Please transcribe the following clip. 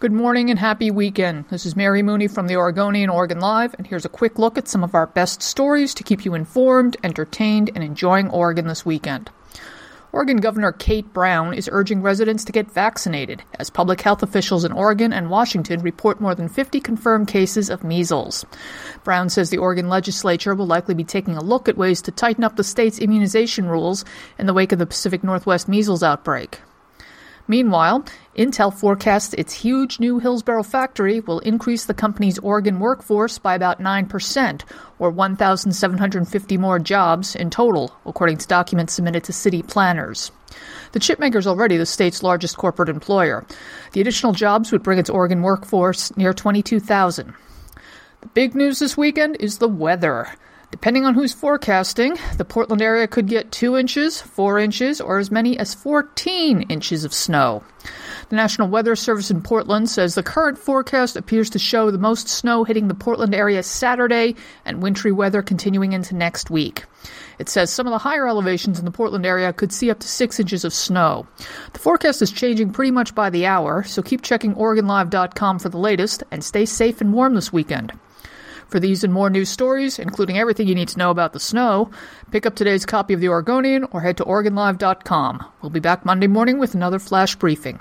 Good morning and happy weekend. This is Mary Mooney from the Oregonian Oregon Live, and here's a quick look at some of our best stories to keep you informed, entertained, and enjoying Oregon this weekend. Oregon Governor Kate Brown is urging residents to get vaccinated as public health officials in Oregon and Washington report more than 50 confirmed cases of measles. Brown says the Oregon legislature will likely be taking a look at ways to tighten up the state's immunization rules in the wake of the Pacific Northwest measles outbreak. Meanwhile, Intel forecasts its huge new Hillsboro factory will increase the company's Oregon workforce by about 9%, or 1,750 more jobs in total, according to documents submitted to city planners. The chipmaker is already the state's largest corporate employer. The additional jobs would bring its Oregon workforce near 22,000. The big news this weekend is the weather. Depending on who's forecasting, the Portland area could get 2 inches, 4 inches, or as many as 14 inches of snow. The National Weather Service in Portland says the current forecast appears to show the most snow hitting the Portland area Saturday and wintry weather continuing into next week. It says some of the higher elevations in the Portland area could see up to 6 inches of snow. The forecast is changing pretty much by the hour, so keep checking OregonLive.com for the latest and stay safe and warm this weekend. For these and more news stories, including everything you need to know about the snow, pick up today's copy of The Oregonian or head to OregonLive.com. We'll be back Monday morning with another flash briefing.